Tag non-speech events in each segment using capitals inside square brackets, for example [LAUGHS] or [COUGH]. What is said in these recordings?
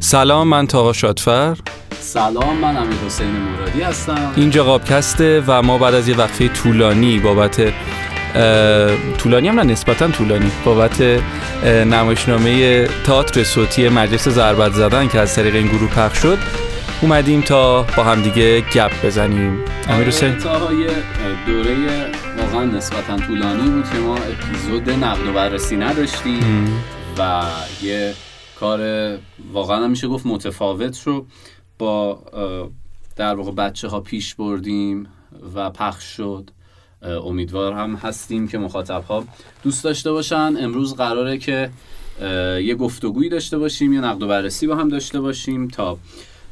سلام من تاقا شادفر. سلام من امیر حسین مرادی هستم. اینجا قابکسته و ما بعد از یه وقفه طولانی بابت طولانی هم نه نسبتا طولانی بابت نمایشنامه تئاتر صوتی مجلس ضربت زدن که از طریق این گروه پخش شد اومدیم تا با هم دیگه گپ بزنیم. امیر حسین. های دوره واقعا نسبتا طولانی بود که ما اپیزود نقد و بررسی نداشتیم و یه کار واقعا میشه گفت متفاوت رو با در واقع بچه ها پیش بردیم و پخش شد. امیدوار هم هستیم که مخاطب ها دوست داشته باشن. امروز قراره که یه گفتگویی داشته باشیم یا نقد و بررسی با هم داشته باشیم تا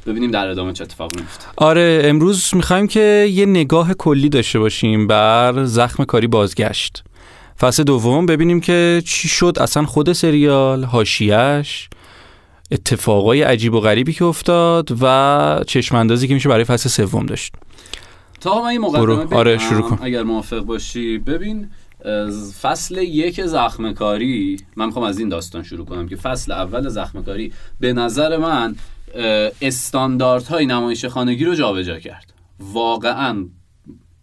ببینیم در ادامه چه اتفاق میفته آره امروز می‌خوایم که یه نگاه کلی داشته باشیم بر زخم کاری بازگشت. فصل دوم ببینیم که چی شد. اصلا خود سریال هاشیش اتفاقای عجیب و غریبی که افتاد و چشماندازی که میشه برای فصل سوم داشت. تا من این مقدمه آره شروع کن. اگر موافق باشی. ببین فصل یک زخمکاری من می‌خوام از این داستان شروع کنم که فصل اول زخمکاری به نظر من استانداردهای نمایش خانگی رو جابجا کرد. واقعا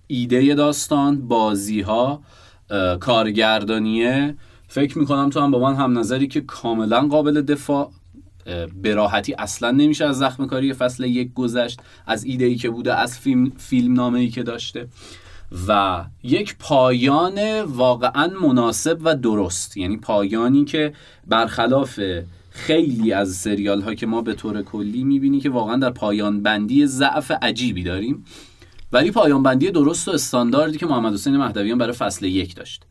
ایده داستان بازی ها کارگردانیه. فکر می‌کنم تو هم با من هم نظری که کاملا قابل دفاع به راحتی اصلا نمیشه از زخم کاری فصل یک گذشت از ایده ای که بوده از فیلم, فیلم نامه ای که داشته. و یک پایان واقعا مناسب و درست. یعنی پایانی که برخلاف خیلی از سریال ها که ما به طور کلی می‌بینی که واقعا در پایان بندی ضعف عجیبی داریم. ولی پایان بندی درست و استانداردی که محمد حسین مهدویان برای فصل یک داشت.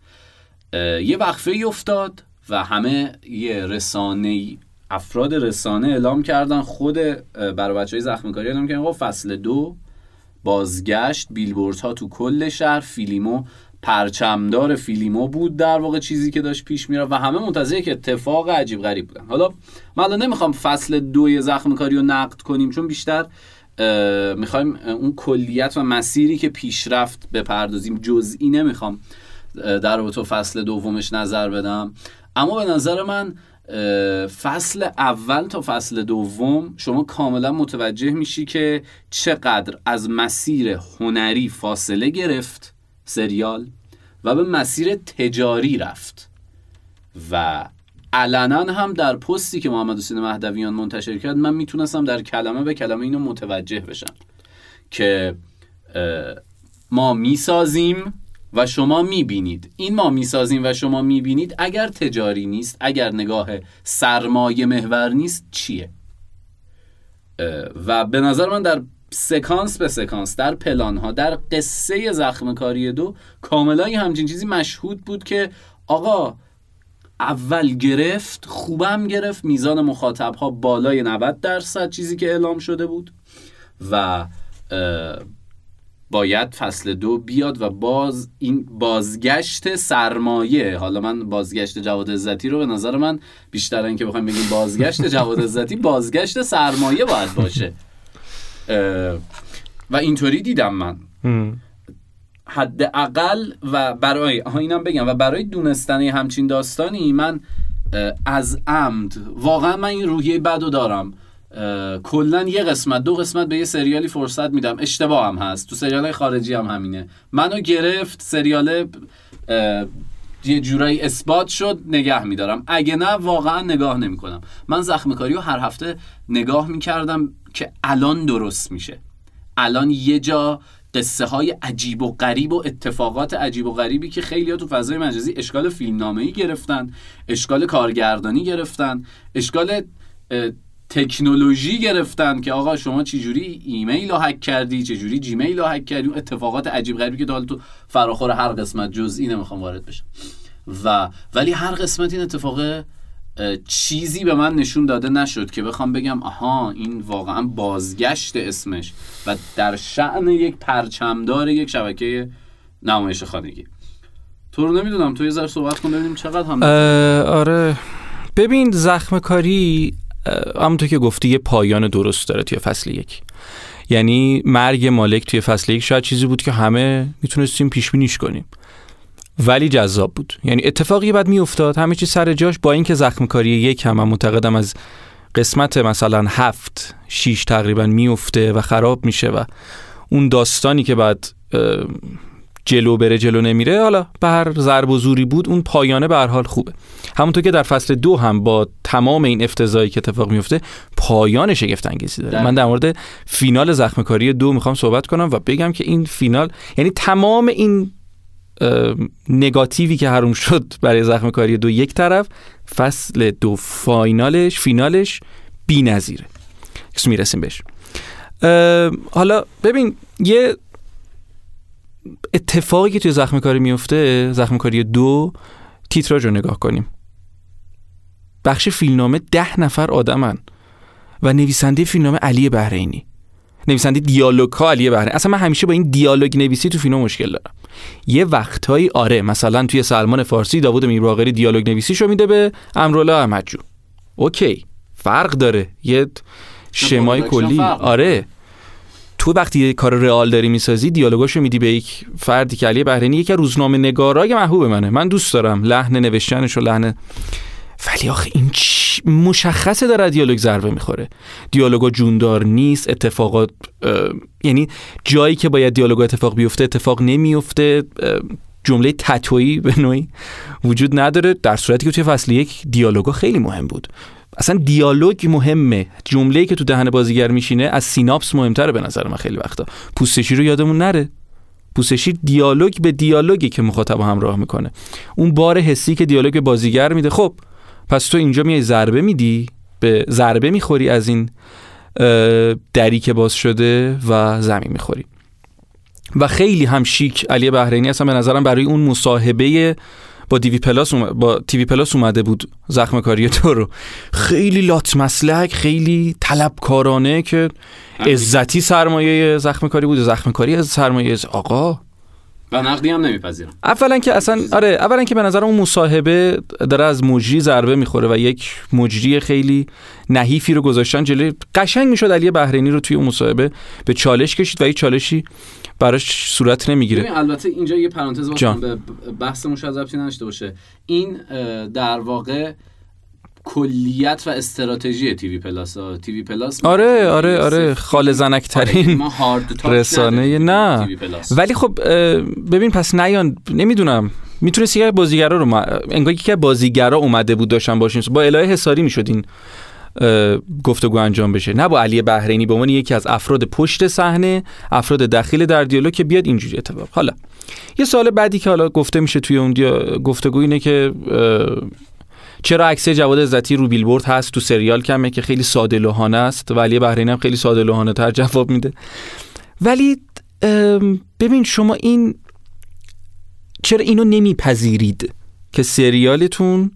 یه وقفه ای افتاد و همه یه رسانه افراد رسانه اعلام کردن خود برای بچه های زخمکاری اعلام کردن خب فصل دو بازگشت بیلبورد ها تو کل شهر فیلیمو پرچمدار فیلیمو بود در واقع چیزی که داشت پیش میره و همه منتظر که اتفاق عجیب غریب بودن. حالا من نمی‌خوام فصل دوی زخم کاری رو نقد کنیم چون بیشتر می‌خوایم اون کلیت و مسیری که پیشرفت بپردازیم. جزئی نمی‌خوام در رابطه فصل دومش نظر بدم. اما به نظر من فصل اول تا فصل دوم شما کاملا متوجه میشی که چقدر از مسیر هنری فاصله گرفت سریال و به مسیر تجاری رفت. و علنا هم در پستی که محمد حسین مهدویان منتشر کرد من می‌تونستم در کلمه به کلمه اینو متوجه بشم که ما می‌سازیم و شما می‌بینید. این ما می‌سازیم و شما می‌بینید اگر تجاری نیست اگر نگاه سرمایه محور نیست چیه؟ و به نظر من در سکانس به سکانس در پلان ها در قصه زخم کاری دو کاملا همچین چیزی مشهود بود که آقا اول گرفت خوبم گرفت. میزان مخاطب ها بالای 90 درصد چیزی که اعلام شده بود و باید فصل دو بیاد و باز این بازگشت سرمایه حالا من بازگشت جواد عزتی رو به نظر من بیشتر اینکه بخوایم بگیم بازگشت جواد عزتی بازگشت سرمایه باید باشه. و اینطوری دیدم من. حداقل و برای اینم بگم. و برای دونستن همچین داستانی من از عمد. واقعا من این روحیه بدو دارم. کلا یه قسمت دو قسمت به یه سریالی فرصت میدم. اشتباه هم هست. تو سریال خارجی هم همینه. منو گرفت سریال یه جورایی اثبات شد نگه میدارم. اگه نه واقعا نگاه نمی‌کنم. من زخم کاری رو هر هفته نگاه می‌کردم که الان درست میشه. الان یه جا قصه های عجیب و غریب و اتفاقات عجیب و غریبی که خیلی ها تو فضای مجازی اشکال فیلمنامه ای گرفتن اشکال کارگردانی گرفتن اشکال تکنولوژی گرفتن که آقا شما چجوری ایمیل رو هک کردی چجوری جیمیل رو هک کردی؟ اتفاقات عجیب غریبی که حالا تو فراخور هر قسمت جزئی نمی‌خوام وارد بشم. و ولی هر قسمت این اتفاق چیزی به من نشون داده نشد که بخوام بگم آها این واقعا بازگشت اسمش و در شعن یک پرچمدار یک شبکه نمایش خانگی. تو رو نمی‌دونم تو یه ذره صحبت کن ببینیم چقدر هم آره. ببین زخم کاری همونطور که گفتی یه پایان درست داره توی فصل یک. یعنی مرگ مالک توی فصل یک شاید چیزی بود که همه می‌تونستیم پیش بینیش کنیم. ولی جذاب بود یعنی اتفاقی بعد میافتاد همه چی سر جاش با اینکه زخم کاری یک هم, من معتقدم از قسمت مثلا هفت شیش تقریبا میفته و خراب میشه و اون داستانی که بعد جلو بره جلو نمیره حالا به هر ضرب و زوری بود اون پایانه به هر حال خوبه همونطور که در فصل دو هم با تمام این افتضاحی که اتفاق میفته پایان شگفت انگیزی داره. من در مورد فینال زخم کاری دو می‌خوام صحبت کنم و بگم که این فینال یعنی تمام این نگاتیوی که حروم شد برای زخم کاری دو یک طرف فصل دو فاینالش فینالش بی نظیره. می‌رسیم بهش. حالا ببین یه اتفاقی که توی زخم کاری میفته زخم کاری دو تیتراژ رو نگاه کنیم. بخش فیلمنامه ده نفر آدمن و نویسنده فیلمنامه علی بحرینی نویسنده دیالوگ ها علی بحرینی اصلا من همیشه با این دیالوگ نویسی تو فیلم مشکل دارم. یه وقتهایی آره مثلا توی سلمان فارسی داوود میرباقری دیالوگ نویسیشو میده به امرالله احمدجو. اوکی فرق داره. یه شمای کلی. آره. تو وقتی یه کار رئال داری می‌سازی دیالوگاشو میدی به یک فردی که علی بحرینی یکی روزنامه نگارای محبوب منه. من دوست دارم لحن نوشتنش و لحن ولی آخه این چی- مشخصه داره دیالوگ ضربه می‌خوره. دیالوگا جوندار نیست اتفاقات یعنی جایی که باید دیالوگا اتفاق بیفته اتفاق نمیفته جمله تتویی به نوعی وجود نداره. در صورتی که توی فصل یک دیالوگا خیلی مهم بود. اصلا دیالوگ مهمه. جمله‌ای که تو دهن بازیگر میشینه از سیناپس مهمتره به نظر من خیلی وقتا. پوستشی رو یادمون نره. پوستشی دیالوگ به دیالوگی که مخاطب همراه می‌کنه. اون بار حسی که دیالوگ به بازیگر میده. خب پس تو اینجا میای ضربه میدی؟ به ضربه می‌خوری از این دری که باز شده و زمین می‌خوری. و خیلی هم شیک علی بحرینی اصلا به نظرم برای اون مصاحبه با دیوی پلاس اوم- با تیوی پلاس اومده بود زخم کاری تو رو. خیلی لات مسلک خیلی طلبکارانه که عزتی سرمایه زخم کاری بود زخم کاری از سرمایه از آقا. و نقدی هم نمیپذیرم. اولا که اصلا آره اولا که به نظر اون مصاحبه داره از مجری ضربه می‌خوره و یک مجری خیلی نحیفی رو گذاشتن جلوی قشنگ می‌شد علی بحرینی رو توی اون مصاحبه به چالش کشید و هیچ چالشی براش صورت نمی‌گیره. البته اینجا یه پرانتز باز. کنم به بحثمون شاید ربطی نداشته باشه. این در واقع کلیت و استراتژی تیوی پلاس. ها تیوی پلاس آره آره آره خال هارد تاچ رسانه. نه. ولی خب ببین پس نیان نمی‌دونم. می‌تونست یکی از بازیگرا رو ما... انگار یکی از بازیگرا اومده بود داشتن باشین با الهه حساری می‌شد این اه، گفتگو انجام بشه. نه با علی بحرینی به عنوان یکی از افراد پشت صحنه افراد دخیل در دیالوگ که بیاد اینجوری اتفاق. حالا یه سوال بعدی که حالا گفته میشه توی اون دیا... گفتگو اینه که چرا عکس جواد عزتی رو بیلبورد هست تو سریال کمه که خیلی ساده لوحانه است؟ و علی بحرینی هم خیلی ساده لوحانه تر جواب میده. ولی ببین شما این چرا اینو نمیپذیرید که سریالتون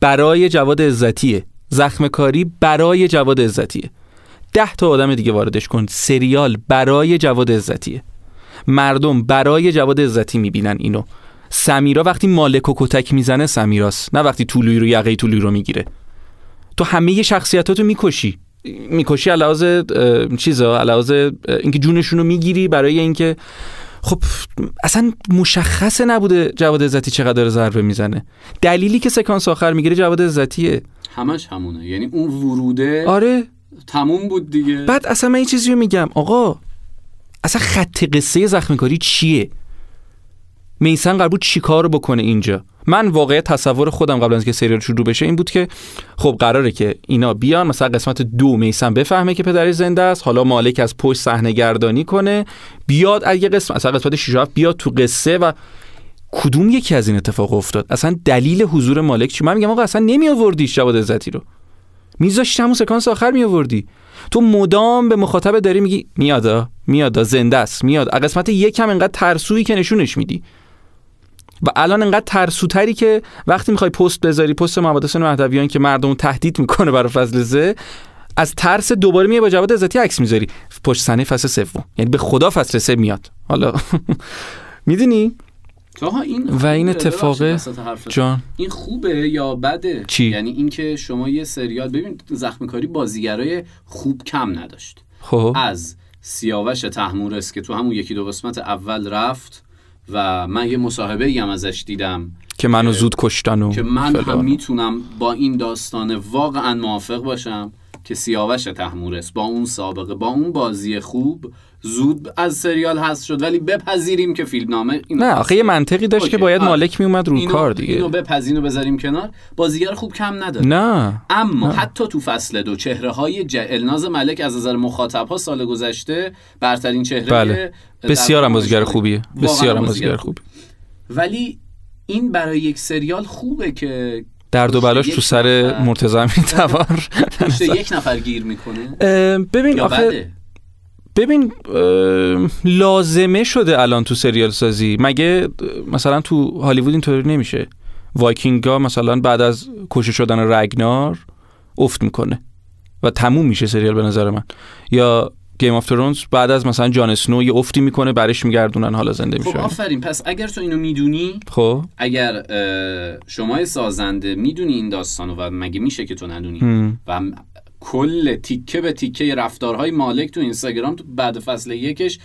برای جواد عزتیه. زخم کاری برای جواد عزتیه. ده تا آدم دیگه واردش کن. سریال برای جواد عزتیه. مردم برای جواد عزتی می‌بینن اینو. سمیرا وقتی مالک و کتک می‌زنه سمیراست نه وقتی طولوی رو یقه طولوی رو می‌گیره. تو همه شخصیتاتو می‌کشی. می‌کشی علاوه چیزا علاوه اینکه جونشون رو می‌گیری برای اینکه خب اصلا مشخصه نبوده جواد عزتی چقدر داره ضربه می‌زنه. دلیلی که سکانس آخر می‌گیره جواد عزتیه. همش همونه. یعنی اون وروده آره. تموم بود دیگه. بعد اصلا من این چیزی رو میگم. آقا اصلا خط قصه زخم کاری چیه؟ میسن قرار بود چی کار بکنه اینجا. من واقعا تصور خودم قبل از که سریال شروع بشه این بود که خب قراره که اینا بیان مثلا قسمت دو میسن بفهمه که پدرش زنده است حالا مالک از پشت صحنه گردانی کنه بیاد اگه قسمت مثلا قسمت 6 7 بیاد تو قصه و کدوم یکی از این اتفاق افتاد؟ اصلا دلیل حضور مالک چی؟ من میگم آقا اصلا نمی آوردی جواد عزتی رو. میذاشتی همون سکانس آخر می آوردی تو مدام به مخاطب داری میگی میادا میادا زنده است میاد. قسمت یکم انقدر ترسویی که نشونش میدی. و الان انقدر ترسوتری که وقتی می‌خوای پست بذاری پست محمد حسین مهدویان که مردم تهدید می‌کنه برای فصل زه از ترس دوباره میای با جواد عزتی عکس می‌ذاری. پشت صحنه فصل سوم. یعنی به خدا فصل سه میاد. حالا [LAUGHS] می‌دونی؟ این و این. اتفاق. جان. این خوبه یا بده؟ چی؟ یعنی اینکه شما یه سریال ببین زخم کاری بازیگرای خوب کم نداشت. خب. از سیاوش تحمورس که تو همون یکی دو قسمت اول رفت و من یه مصاحبه ای هم ازش دیدم که منو زود کشتن و که من هم فلان. می‌تونم با این داستان واقعا موافق باشم که سیاوش تحمورس با اون سابقه با اون بازی خوب زود از سریال هست شد ولی بپذیریم که فیلمنامه نه آخه یه منطقی داشت که باید مالک میومد رو کار دیگه. اینو بپذیریم و بذاریم کنار. بازیگر خوب کم نداره. نه اما حتی تو فصل دو چهره های ج... الناز ملک از نظر مخاطب ها سال گذشته برترین چهره بله. بسیار هم بازیگر خوبیه. بسیار هم بازیگر خوبی. ولی این برای یک سریال خوبه که در دو بلاش تو سر مرتضی میتوار یک نفر گیر می‌کنه. ببین آخه ببین لازمه شده الان تو سریال سازی. مگه مثلا تو هالیوود اینطوری نمیشه؟ وایکینگا مثلا بعد از کشته شدن رگنار افت می‌کنه و تموم میشه سریال به نظر من. یا Game of Thrones بعد از مثلا جان اسنو یه افتی می‌کنه برش میگردونن حالا زنده میشه خب آفرین. پس اگر تو اینو می‌دونی خب. اگر شما سازنده می‌دونی این داستانو و مگه میشه که تو ندونی؟ و کل تیکه به تیکه رفتارهای مالک تو اینستاگرام تو بعد فصل یکش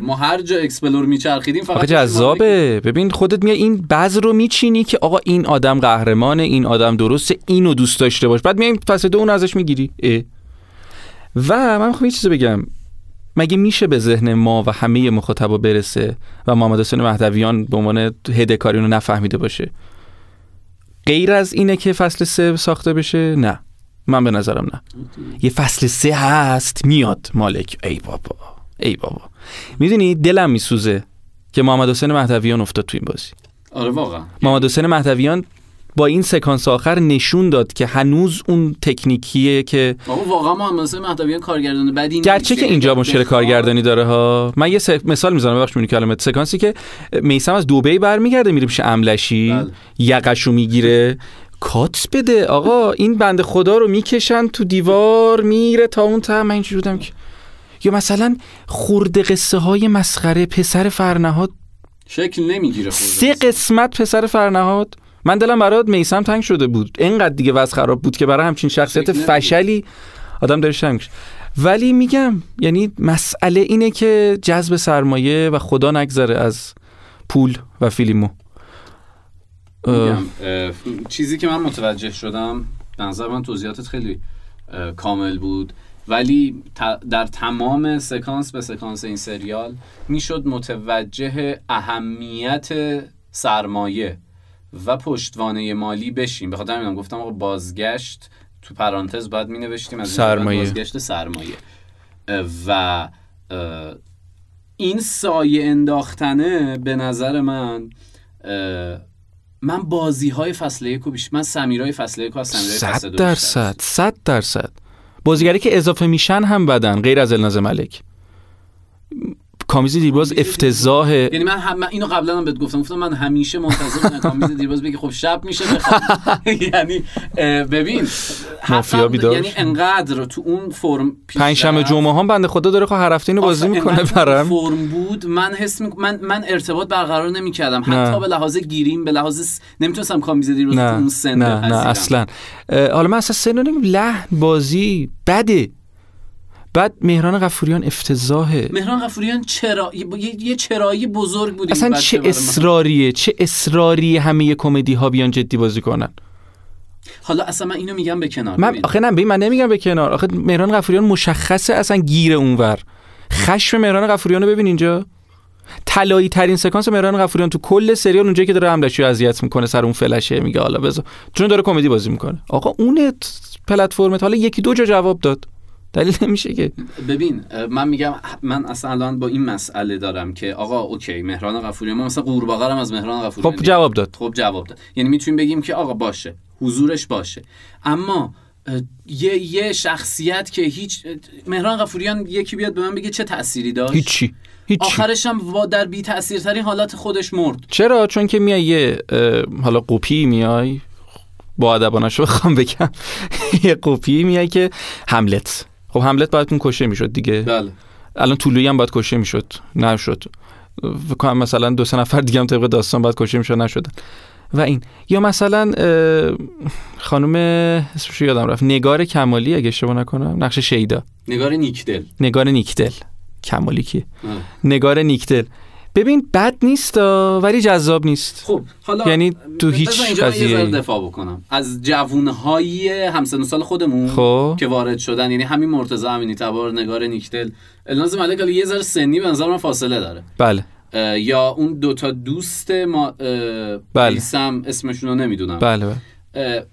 ما هر جا explore میچرخیدیم فقط جذابه. ببین خودت میای این بعض رو میچینی که آقا این آدم قهرمانه این آدم درسته اینو دوست داشته باش. بعد میای فصل دو اون ازش می‌گیری. و من می‌خوام یه چیزی بگم. مگه میشه به ذهن ما و همه مخاطبا برسه و محمد حسین مهدویان به عنوان هدکاری رو نفهمیده باشه؟ غیر از اینه که فصل سه ساخته بشه؟ نه. من به نظرم نه. یه فصل سه هست میاد. مالک ای بابا ای بابا. می‌دونی دلم میسوزه که محمد حسین مهدویان افتاد تو این بازی. آره واقعا. محمد حسین مهدویان با این سکانس آخر نشون داد که هنوز اون تکنیکیه که واقعا حسین مهدویان کارگردان بدی گرچه که اینجا مشکل کارگردانی داره ها. من یه مثال می‌زنم ببخشید میونی کلمه سکانسی که میسم از دبی برمیگرده میره پیش املشی بله. یقشو می‌گیره. کات بده. آقا این بند خدا رو می‌کشن تو دیوار میره تا اون تا من اینجوری بودم که یا مثلا خورده قصه های مسخره پسر فرنهاد شکل نمی‌گیره سه قسمت پسر فرنهاد. من دلم برات میسم تنگ شده بود. اینقدر دیگه وضع خراب بود که برای همچین شخصیت فشلی آدم داره شنگ ولی میگم یعنی مسئله اینه که جذب سرمایه و خدا نگذره از پول و فیلمو. چیزی که من متوجه شدم نظر من توضیحاتت خیلی کامل بود. ولی در تمام سکانس به سکانس این سریال می‌شد متوجه اهمیت سرمایه. و پشتوانه مالی بشیم. به خاطر همینم گفتم آقا بازگشت تو پرانتز باید می نوشتیم از سرمایه. بازگشت سرمایه. و این سایه انداختنه به نظر من من بازی های فصل یک بیش من سمیرای فصل یک و سمیرای فصل دو درصد صد درصد. بازیگری که اضافه میشن هم بدن غیر از الناز ملک کامیز دیرباز افتضاح یعنی من, هم... اینو قبلا هم بهت گفتم. گفتم من همیشه منتظر بودم کامیز دیرباز بگه خب شب میشه [LAUGHS] یعنی ببین مافیا بیدار یعنی انقدر تو اون فرم پنجشنبه جمعه هم بنده خدا داره خب هر هفته اینو بازی می‌کنه برام. فرم بود من حس می... من من ارتباط برقرار نمی‌کردم. حتی به لحاظ گیریم به لحاظ نمی‌تونستم کامیز دیرباز تو اون سن نه نه اصلا. حالا من اصلا سن لحن بازی بده. بعد مهران غفوریان افتضاحه مهران غفوریان چرا یه چرایی بزرگ بود اصلا چه اصراریه؟ چه اصراری همه کمدی ها بیان جدی بازی کنن؟ حالا اصلا من اینو میگم به کنار من آخه نه من نمیگم به کنار. آخه مهران غفوریان مشخصه اصلا گیر اونور خشم مهران غفوریان رو ببین اینجا. طلایی ترین سکانس مهران غفوریان تو کل سریال اونجایی که داره همداشی اذیت می‌کنه سر اون فلشه میگه حالا بذار. چون داره کمدی بازی می‌کنه. آقا اون پلتفرمت حالا یکی دو جا جواب داد. دلیل نمیشه که. ببین من میگم من اصلا الان با این مسئله دارم که آقا اوکی مهران غفوری ما مثلا قورباغه از مهران غفوری خب جواب داد. خب جواب داد. یعنی می‌تونیم بگیم که آقا باشه. حضورش باشه. اما یه یه شخصیت که هیچ مهران غفوریان یکی بیاد به من بگه چه تأثیری داشت؟ هیچی. هیچی. آخرش هم در بی ترین حالت خودش مرد. چرا؟ چون که میای یه حالا قوپی میای با ادبانش بخوام بگم. [LAUGHS] یه قوپی میای که حملت خب حملت باید اون کشه می‌شد دیگه. بله. الان طولویی هم باید کشه می‌شد نشد. کنم مثلا دو سه نفر دیگه هم طبق داستان باید کشه می‌شد نشدن و این. یا مثلا خانم اسمش یادم رفت نگار کمالی اگه اشتباه نکنم نقش شیدا. نگار نیکدل. نگار نیکدل. کمالی کی نگار نیکدل. ببین بد نیست ولی جذاب نیست. خب حالا یعنی تو هیچ بذار اینجا من یه قضیه‌ای. ذره دفاع بکنم. از جوونهای همسن سال خودمون خب. که وارد شدن یعنی همین مرتضی امینی تبار نگار نیکدل. الناز ملک حالا یه ذره سنی به نظر من فاصله داره. بله. یا اون دوتا دوست ما بله. اسمشون رو نمی‌دونم. بله بله.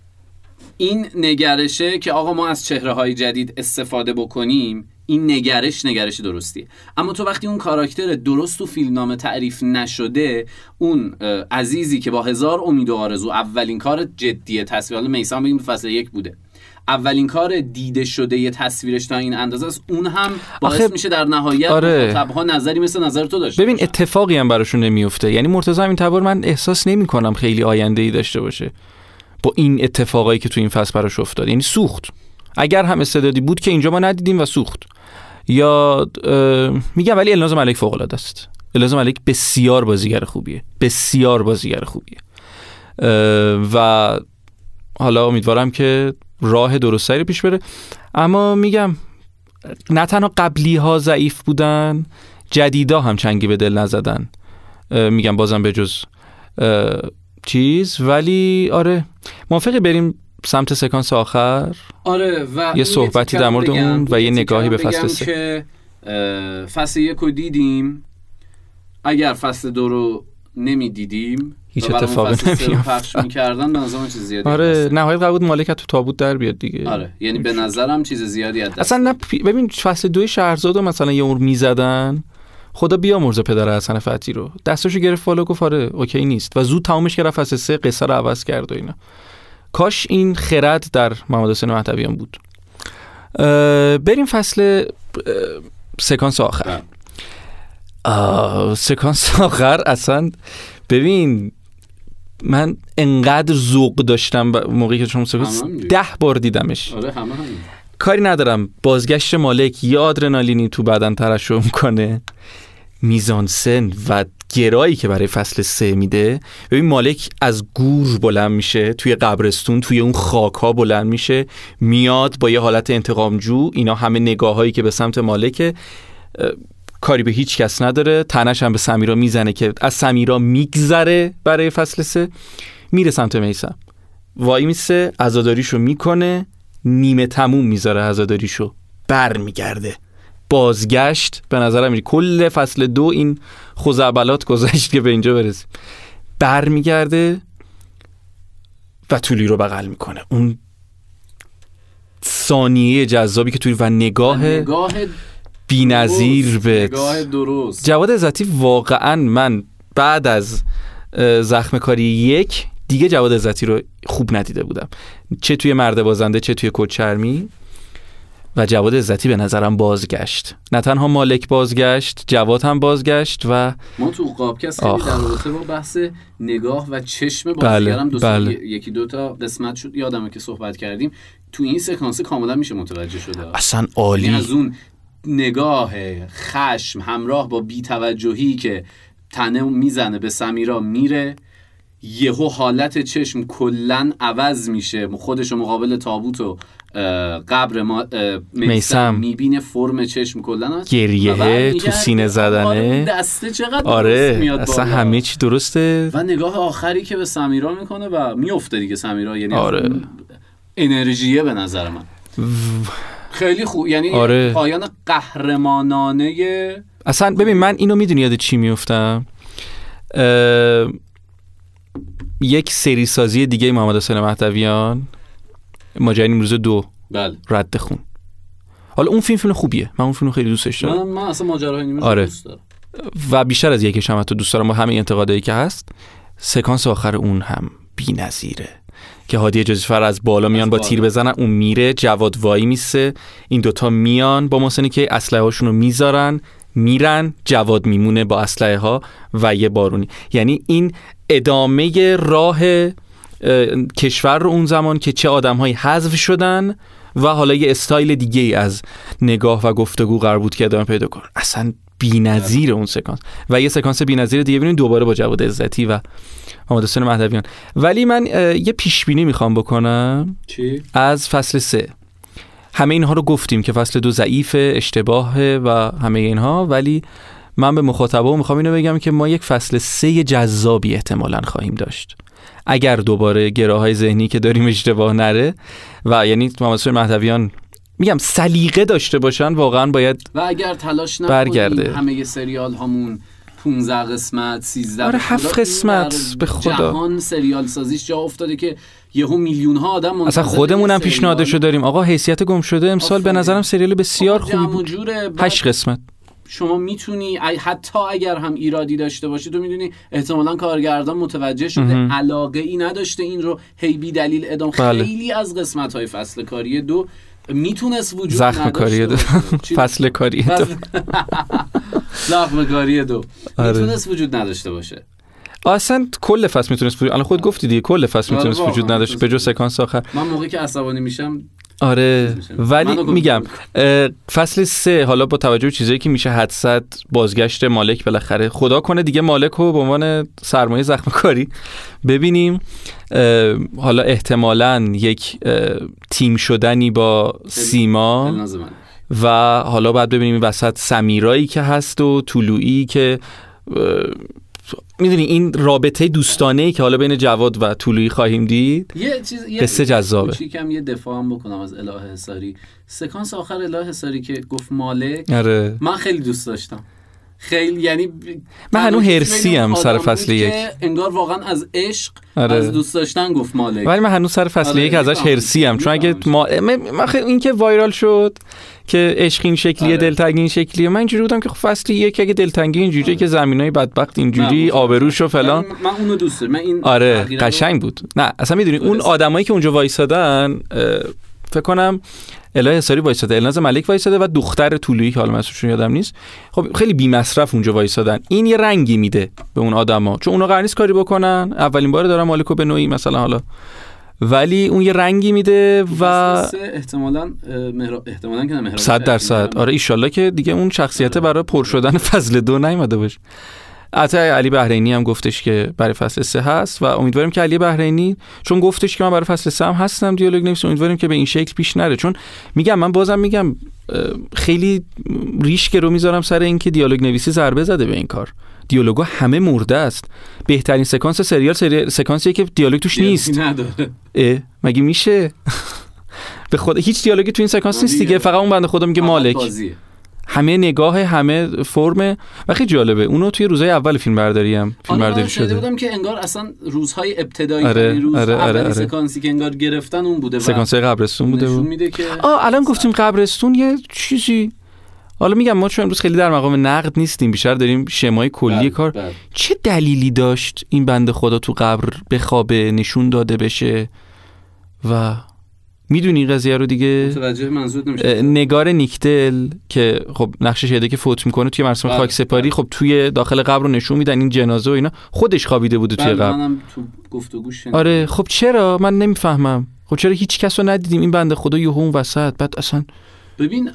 این نگرشه که آقا ما از چهره های جدید استفاده بکنیم این نگرش نگرش درستیه. اما تو وقتی اون کاراکتر درست تو فیلمنامه تعریف نشده اون عزیزی که با هزار امید و آرزو اولین کار جدی تصویر حالا میسان بگیم فصل یک بوده. اولین کار دیده شده یه تصویرش تا این اندازه است. اون هم باعث آخه- میشه در نهایت آره. مخاطبها نظری مثل نظر تو داشته ببین باشن. اتفاقی هم براشون نمیفته. یعنی مرتضی این تبار من احساس نمی کنم خیلی آینده ای داشته باشه با این اتفاقایی که تو این فصل براش افتاد. یعنی سوخت. اگر هم استعدادی بود که اینجا ما ندیدیم و سوخت. یا میگم ولی الناز ملک فوق العاده است. الناز ملک بسیار بازیگر خوبیه. بسیار بازیگر خوبیه. و حالا امیدوارم که راه درستری رو پیش بره. اما میگم نه تنها قبلی ها ضعیف بودن جدیدا هم چنگی به دل نزدن. میگم بازم به جز چیز. ولی آره موافقی بریم سمت سکانس آخر؟ آره و یه صحبتی در مورد اون و یه نگاهی به فصل سه. فصل یک رو دیدیم. اگر فصل دو رو نمی‌دیدیم هیچ و برامون اتفاقی. پخش می‌کردن به نظرم چیز زیادی آره نهایت بود مالک تو تابوت در بیاد دیگه. آره یعنی به نظرم چیز زیادی دست اصلا نه پی- ببین فصل دوی شهرزاد رو مثلا یه عمر می‌زدن خدا بیامرزه پدر حسن فتی رو. دستشو گرفت بالا گفت آره اوکی نیست. و زود تمامش کرد فصل سه قصه رو عوض کرد و اینا. کاش این خرد در محمد حسین مهدویان بود. بریم فصل سکانس آخر. سکانس آخر اصلا ببین من انقدر ذوق داشتم موقعی که شما سکانس. ده بار دیدمش. آره همه کاری ندارم. بازگشت مالک یه آدرنالینی تو بدن ترشح می‌کنه. میزانسن و گرایی که برای فصل سه میده ببین مالک از گور بلند میشه توی قبرستون توی اون خاک ها بلند میشه میاد با یه حالت انتقامجو اینا همه نگاه هایی که به سمت مالکه اه، کاری به هیچ کس نداره تنش هم به سمیرا می‌زنه که از سمیرا میگذره برای فصل سه میره سمت میسم وای میسه عزاداریشو می‌کنه نیمه تموم می‌ذاره عزاداریشو بر میگرده بازگشت به نظرم میاد کل فصل دو این خزعبلات گذشت که به اینجا برسیم بر میگرده و تولی رو بغل می‌کنه. اون ثانیه جذابی که توی و نگاه نگاه بی‌نظیر به نگاه درست. جواد عزتی واقعا من بعد از زخم کاری یک دیگه جواد عزتی رو خوب ندیده بودم. چه توی مرد بازنده چه توی کوچرمی و جواد عزتی به نظرم بازگشت. نه تنها مالک بازگشت جواد هم بازگشت و ما تو قابکس خیلی. در رابطه با بحث نگاه و چشم بله، بازیگرم دو بله. یکی دو تا قسمت شد. یادمه که صحبت کردیم. تو این سکانس کاملا میشه متوجه شده. اصلا یعنی عالی از اون نگاه خشم همراه با بیتوجهی که تنه می‌زنه به سمیرا میره. یهو حالت چشم کلا عوض میشه خودش مقابل تابوت و قبر ما. میسم می‌بینه فرم چشم کلا گریه. تو سینه زدنه. دسته چقدر آره میاد اصلا بالا. همه چی درسته و نگاه آخری که به سمیرا می‌کنه و میفته دیگه سمیرا یعنی آره. انرژیه به نظر من خیلی خوب یعنی آره. پایان قهرمانانه اصلا ببین من اینو می‌دونی یاد چی میفتم یک سری سازی دیگه محمد حسین مهدویان. ماجرای نیمروز دو. بله. رد خون. حالا اون فیلم فیلم خوبیه. من اون فیلم خیلی دوستش دارم. من, من اصلا ماجراهای نیمروز آره. دوست دارم. و بیشتر از یکیش هم حتی دوست دارم با همه انتقادایی که هست. سکانس آخر اون هم بی نظیره که هادی جزیفر از بالا میان با بالا. تیر بزنن اون میره جواد وایی میسه. این دوتا میان با محسنی که اسلحه هاشون رو می‌ذارن میرن جواد میمونه با اسلحه ها و یه بارونی. یعنی این ادامه راه اه، کشور رو اون زمان که چه آدم حذف شدن و حالا یه استایل دیگه ای از نگاه و گفتگو قرار بود که ادامه پیدا کن اصلا بی‌نظیر اون سکانس. و یه سکانس بی‌نظیر دیگه ببینیم دوباره با جواد عزتی و محمد حسین مهدویان. ولی من یه پیش بینی می‌خوام بکنم چی؟ از فصل سه. همه اینها رو گفتیم که فصل دو ضعیف اشتباهه و همه اینها ولی من به مخاطبا می‌خوام اینو بگم که ما یک فصل سه جذابی احتمالا خواهیم داشت اگر دوباره گراهای ذهنی که داریم اشتباه نره و یعنی محمد مهدویان میگم سلیقه داشته باشن واقعا باید و اگر تلاش برگرده. همه سریال هامون 15 قسمت 13 آره هفت قسمت به خدا جهان سریال سازیش جا افتاده که یهو میلیون ها آدم اصلا منتظر خودمون هم این پیشنهادشو. داریم آقا حیثیت گم شده امسال به. نظرم سریال بسیار آقا خوبی بود جوره. بعد هشت قسمت شما می‌تونی حتی اگر هم ایرادی داشته باشی تو می‌دونی احتمالا کارگردان متوجه شده مهم. علاقه ای نداشته این رو هی بی دلیل ادام بله. خیلی از قسمت های فصل کاری دو می‌تونست وجود زخم نداشته کاری دو؟ فصل کاری دو [LAUGHS] زخم کاری دو آره. می‌تونست وجود نداشته باشه اصلا کل فصل می‌تونست وجود الان خود گفتی دیگه کل فصل آره می‌تونست واقعا وجود نداشت به جز. سکانس آخر من موقعی که عصبانی میشم آره. ولی میگم فصل سه حالا با توجه به چیزایی که میشه حدسد بازگشت مالک بالاخره. خدا کنه دیگه مالک رو به عنوان سرمایه زخم کاری ببینیم حالا احتمالا یک تیم شدنی با سیما و حالا باید ببینیم وسط سمیرایی که هست و طلوعی که می‌دونی این رابطه دوستانه ای که حالا بین جواد و طلوعی خواهیم دید یه چیز یه قصه جذابه. کوچیکم یه دفاع هم بکنم از اله حساری سکانس آخر اله حساری که گفت مالک آره من خیلی دوست داشتم خیلی یعنی من هنوز هرسی هم سر فصل یک. انگار واقعا از عشق آره. از دوست داشتن گفت مالک ولی من هنوز سر فصل آره، یک ازش. هرسی هم چون اگه. ما من- من خیلی- این که وایرال شد که عشق این شکلیه آره. دلتنگی این شکلیه. من اینجوری بودم که خب فصل یک اگه دلتنگی اینجوریه آره. که زمینای بدبخت اینجوری آبروش و فلان. من, اونو دوست دارم. من این آره قشنگ بود. نه اصلا می‌دونی اون. آدمایی که اونجا وایسادن فکر کنم الهه حساری وایساده الناز ملک وایساده و دختر طولویی که حالا مسئولشون یادم نیست. خب خیلی بی مصرف اونجا وایسادن. این یه رنگی میده به اون آدما. چون اونا قرار نیست کاری بکنن. اولین بار دارن مالکو به نوعی مثلا حالا ولی اون یه رنگی میده و احتمالا مهرا... احتمالا که نه مهراب صد درصد. آره ایشالله که دیگه اون شخصیت آره. برای پر شدن فصل دو نیومده باشه حتی علی بهرینی هم گفتش که برای فصل سه هست و امیدواریم که علی بهرینی چون گفتش که من برای فصل سه هم هستم دیالوگ نویس امیدواریم که به این شکل پیش نره چون میگم من بازم میگم خیلی ریش رو می‌ذارم سر اینکه دیالوگ نویسی ضربه زده به این کار دیالوگا همه مرده است. بهترین سکانس سریال, سریال سکانسیه که دیالوگ توش نیست. اه مگه میشه؟ [LAUGHS] به خود هیچ دیالوگی تو این سکانس نیست دیگه. فقط اون بنده خدا میگه مالک. همه نگاه همه فرم و خیلی جالبه. اونو توی روزای اول فیلم برداری هم. فیلم آره برداری شده. بودم که انگار اصلا روزهای ابتدایی آره، یعنی روز آره، آره، آره. سکانسی که انگار گرفتن اون بوده سکانس قبرستون بوده بود میده که آه الان گفتیم قبرستون یه چیزی حالا میگم ما چون امروز خیلی در مقام نقد نیستیم بیشتر داریم شمای کلی بله، کار. بله. چه دلیلی داشت این بنده خدا تو قبر بخوابه نشون داده بشه؟ و می‌دونی قضیه رو دیگه؟ نمیشه نگار نیکدل که خب نقش شهده که فوت می‌کنه توی مراسم بله، خاک سپاری. خب توی داخل قبر رو نشون میدن این جنازه و اینا. خودش خوابیده بوده توی قبر. منم تو گفتگوش. آره خب چرا؟ من نمی‌فهمم. خب چرا هیچ کس رو ندیدیم؟ این بنده خدا یهو اون وسط بعد اصلا ببین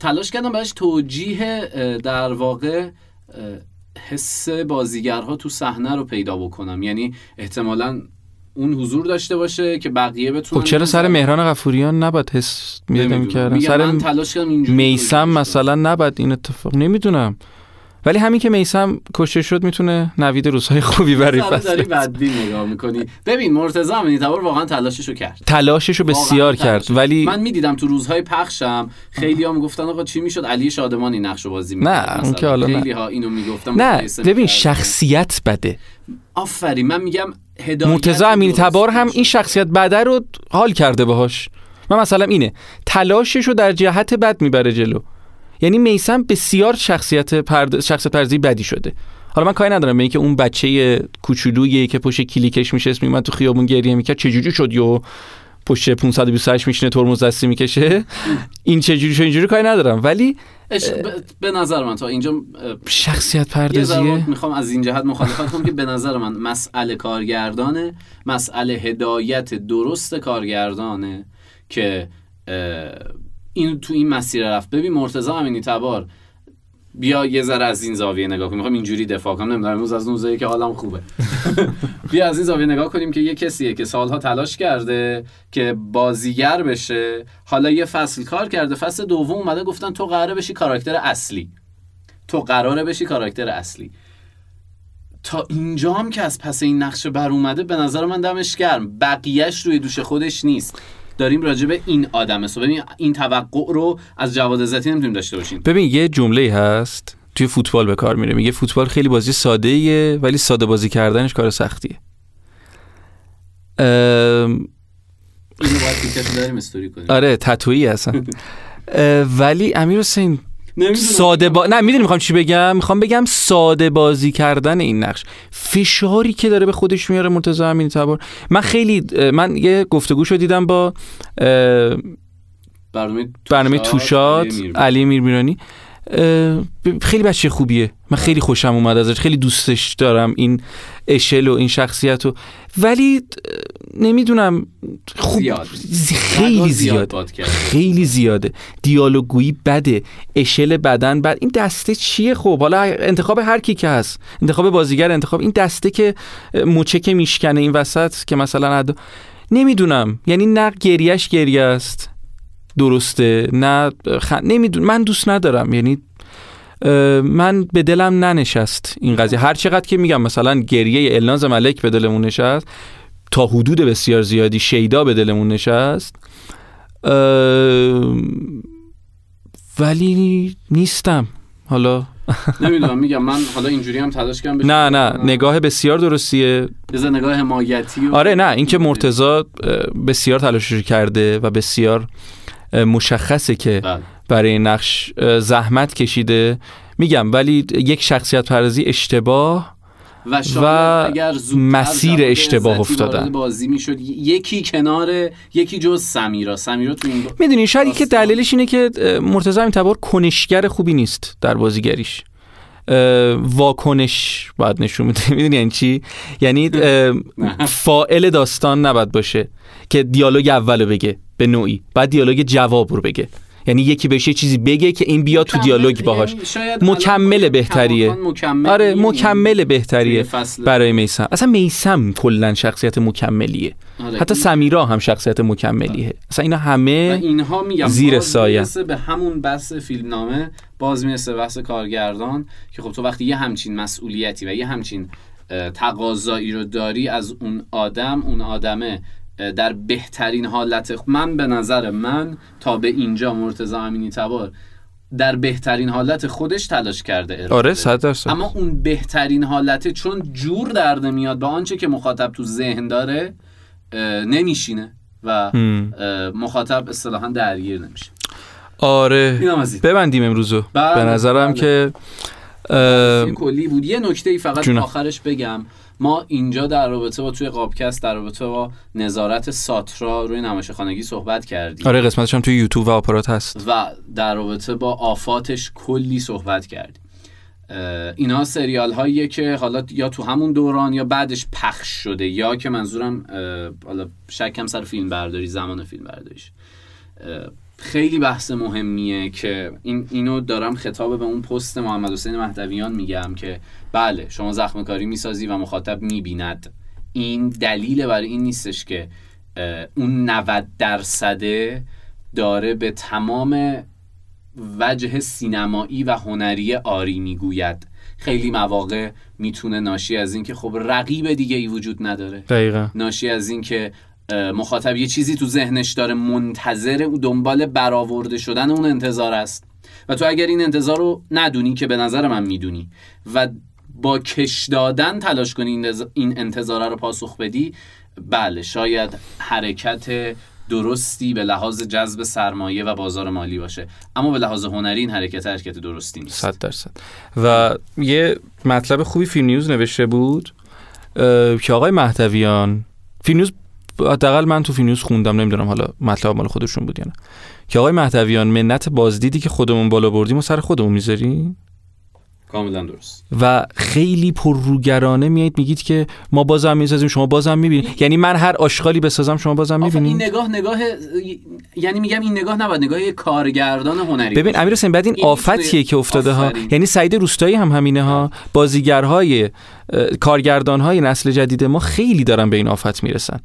تلاش کردم براش توجیه در واقع حس بازیگرها تو صحنه رو پیدا بکنم. یعنی احتمالا اون حضور داشته باشه که بقیه بتونن خب چرا سر مهران غفوریان نباید حس میدم میگم سر من تلاش کردم اینجوری میسم مثلا نباید این اتفاق نمی‌دونم. ولی همین که میسم کشته شد می‌تونه نوید روزهای خوبی برای کنم. داری فصل بدبین نگاه می‌کنی ببین مرتضی امینی تبار واقعا تلاششو کرد تلاشش رو بسیار کرد. ولی من می‌دیدم تو روزهای پخشم خیلی ها می‌گفتن آقا چی می‌شد علی شادمانی نقش بازی می‌کرد نه، اون. که حالا نه. خیلی ها اینو می‌گفتم نه ببین. شخصیت بده آفرین من میگم هدایت مرتضی امینی تبار هم. این شخصیت بده رو حال کرده باهاش من مثلا اینه تلاشش رو در جهت بد می‌بره جلو یعنی میسم بسیار شخصیت پرد... شخصیت پردازی بدی شده. حالا من کاری ندارم به اینکه اون بچه کوچولویی که پشت کلیکش میشه اسم من تو خیابون گریه می‌کرد چجوری شد یو پشت 528 میشینه ترمز دستی می‌کشه؟ این چجوری شد؟ اینجوری کاری ندارم. ولی اش- ب- به نظر من تا اینجا شخصیت پردازیه؟ می‌خوام از این جهت مخالفت کنم که به نظر من مسئله کارگردانه مسئله هدایت درست کارگردانه که این تو این مسیر رفت. ببین مرتضی امینی تبار بیا یه ذره از این زاویه نگاه کنیم. می‌خوام اینجوری دفاع کنم. نمی‌دونم امروز از نوزایی که حالم خوبه. [LAUGHS] بیا از این زاویه نگاه کنیم که یه کسیه که سالها تلاش کرده که بازیگر بشه. حالا یه فصل کار کرده. فصل دوم اومده گفتن تو قراره بشی کاراکتر اصلی. تو قراره بشی کاراکتر اصلی. تا اینجا هم که از پس این نقشه بر اومده به نظر من دمش گرم. بقیهش روی دوش خودش نیست. داریم راجع به این آدمه سو ببین این توقع رو از جواد عزتی نمی‌تونیم داشته باشیم. ببین یه جمله هست. توی فوتبال به کار میره. میگه فوتبال خیلی بازی ساده ایه ولی ساده بازی کردنش کار سختیه. ام، اینو باید داریم استوری کنیم. آره تتویی [LAUGHS] هستن ولی امیر حسین. ساده با... نه می‌دونی می‌خوام چی بگم؟ می‌خوام بگم ساده بازی کردن این نقش. فشاری که داره به خودش میاره مرتضی امینی تبار. من خیلی من یه گفتگوشو دیدم با برنامه برنامه توشاد علی میرمیرانی. خیلی بچه خوبیه. من خیلی خوشم اومد ازش. خیلی دوستش دارم این اشل و این شخصیت رو. ولی نمی‌دونم خوب زیاد. خیلی زیاد زیاد. خیلی زیاده. دیالوگویی بده. اشل بدن بد. این دسته چیه خب؟ حالا انتخاب هر کی که هست. انتخاب بازیگر انتخاب این دسته که موچه که میشکنه این وسط که مثلا عد... نمی‌دونم. یعنی نه گریش گریه است. درسته. نه خ... نمی‌دونم من دوست ندارم. یعنی من به دلم ننشست این قضیه. هر چقدر که میگم مثلا گریه الناز ملک به دلمون نشست تا حدود بسیار زیادی شیدا به دلمون نشست. ولی نیستم. حالا [LAUGHS] نمی‌دونم میگم من حالا اینجوری هم تلاش کردم نه نه نگاه بسیار درستیه. بذار نگاه حمایتی آره نه اینکه مرتضی بسیار تلاشش کرده و بسیار مشخصه که بله. برای این نقش زحمت کشیده. میگم ولی یک شخصیت پردازی اشتباه. و, و مسیر اشتباه افتادن. بازی می‌شد یکی کنار یکی جز سمیرا. سمیرا تو این می‌دونی شاید که. دلیلش اینه که مرتضی این تبار کنشگر خوبی نیست در بازیگریش. واکنش باید نشون میده [LAUGHS] می‌دونی یعنی چی؟ یعنی [LAUGHS] فائل داستان نباید باشه که دیالوگ اولو بگه به نوعی. بعد دیالوگ جواب رو بگه. یعنی یکی بهش یه چیزی بگه که این بیا تو دیالوگ باهاش. یعنی مکمل بهتریه. مکمل آره مکمل بهتریه برای میسم. اصلا میسم کلا شخصیت مکملیه. آره، حتی این- سمیرا هم شخصیت مکملیه. اصلا اینا همه اینها میگم زیر سایه. به همون بحث فیلمنامه. باز می‌رسه بحث کارگردان که خب تو وقتی یه همچین مسئولیتی و یه همچین تقاضایی رو داری از اون آدم اون آدمه در بهترین حالت من به نظر من تا به اینجا مرتضی امینی تبار در بهترین حالت خودش تلاش کرده ارائه آره. صد درصد. اما اون بهترین حالته چون جور در نمیاد به آنچه که مخاطب تو ذهن داره نمیشینه و مخاطب اصطلاحا درگیر نمیشه. آره. ببندیم امروزو. بله، به نظرم بله. که این کلی بود. یه نکته ای فقط جونم. آخرش بگم. ما اینجا در رابطه با توی قابکست در رابطه با نظارت ساترا روی نمایش خانگی صحبت کردیم. آره قسمتش هم توی یوتیوب و آپارات هست. و در رابطه با آفاتش کلی صحبت کردیم. اینا سریال هاییه که حالا یا تو همون دوران یا بعدش پخش شده یا که منظورم حالا شکم سر فیلم برداری زمان فیلم برداریش خیلی بحث مهمیه که این اینو دارم خطاب به اون پست محمد حسین مهدویان میگم که بله شما زخم کاری می‌سازی و مخاطب می‌بیند. این دلیل برای این نیستش که اون 90 درصده داره به تمام وجه سینمایی و هنری آری می‌گوید. خیلی مواقع می‌تونه ناشی از این که خب رقیب دیگه ای وجود نداره. دقیقا. ناشی از این که مخاطب یه چیزی تو ذهنش داره منتظر او دنبال برآورده شدن اون انتظار است. و تو اگر این انتظار رو ندونی که به نظر من می‌دونی و با کش دادن تلاش کنی این انتظاره رو پاسخ بدی بله شاید حرکت درستی به لحاظ جذب سرمایه و بازار مالی باشه. اما به لحاظ هنری این حرکت حرکت درستی نیست. صد درصد. و یه مطلب خوبی فیلم نیوز نوشته بود که آقای مهدویان فیلم نیوز حداقل من تو فیلم نیوز خوندم نمی‌دونم حالا مطلب مال خودشون بود یا نه. که آقای مهدویان منت بازدیدی که خودمون بالا بردیم و سر خودمون می‌ذاریم؟ کاملا درست. و خیلی پرروگرانه میایید میگید که ما بازم می‌سازیم شما بازم می‌بینید. یعنی من هر آشغالی بسازم شما بازم آفرین، این می‌بینید نگاه نگاه یعنی میگم این نگاه نباید نگاه کارگردان هنری ببین. امیر حسین بعد این این آفتیه که افتاده ها؟ آفرین. یعنی سعید روستایی هم همینه ها. بازیگرهای اه، کارگردانهای نسل جدید ما خیلی دارن به این آفت می‌رسن.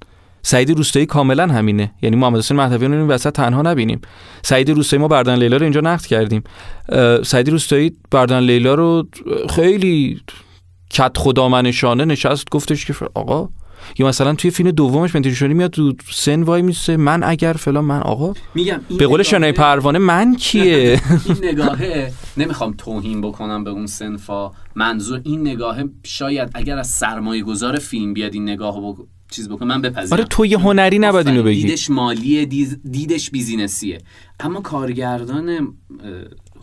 سعید روستایی کاملا همینه. یعنی محمد حسین مهدویان رو این وسط تنها نبینیم. سعید روستایی ما بردن لیلا رو اینجا نقد کردیم. سعید روستایی بردن لیلا رو خیلی کت خدا منشانه نشست گفتش که آقا یا مثلا توی فیلم دومش منتیشونی میاد تو سن وای میسه من اگر فلان من آقا میگم به قول شنای پروانه من کیه؟ [LAUGHS] این نگاهه نمی‌خوام توهین بکنم به اون سنفا. منظور این نگاهه شاید اگر از سرمایه گذار فیلم بیاد این نگاه چیز بکنه من بپذیرم. آره تو یه هنری نباید اینو بگی. دیدش مالیه دیدش بیزینسیه. اما کارگردان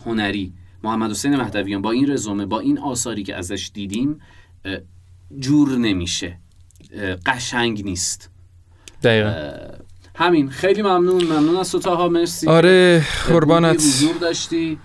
هنری محمد حسین مهدویان با این رزومه با این آثاری که ازش دیدیم جور نمیشه. قشنگ نیست. دقیقا. همین. خیلی ممنون. ممنون از تو مرسی. آره قربانت. حضور داشتی.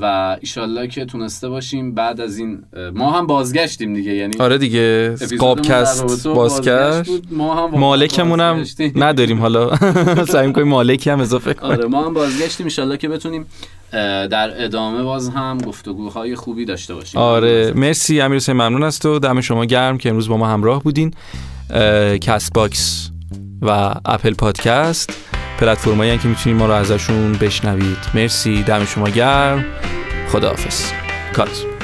و ایشالله که تونسته باشیم بعد از این ما هم بازگشتیم دیگه یعنی آره دیگه قابکست بازگشت. ما هم مالکمون هم نداریم حالا. [LAUGHS] سعی کنیم مالکی هم اضافه کنیم. آره ما هم بازگشتیم. ایشالله که بتونیم در ادامه باز هم گفتگوهای خوبی داشته باشیم. آره مرسی. امیر حسین ممنون است تو دم شما گرم که امروز با ما همراه بودین. Castbox و Apple Podcast. پلتفرمایی که می‌تونید ما رو ازشون بشنوید. مرسی دم شما گرم. خداحافظ. کات.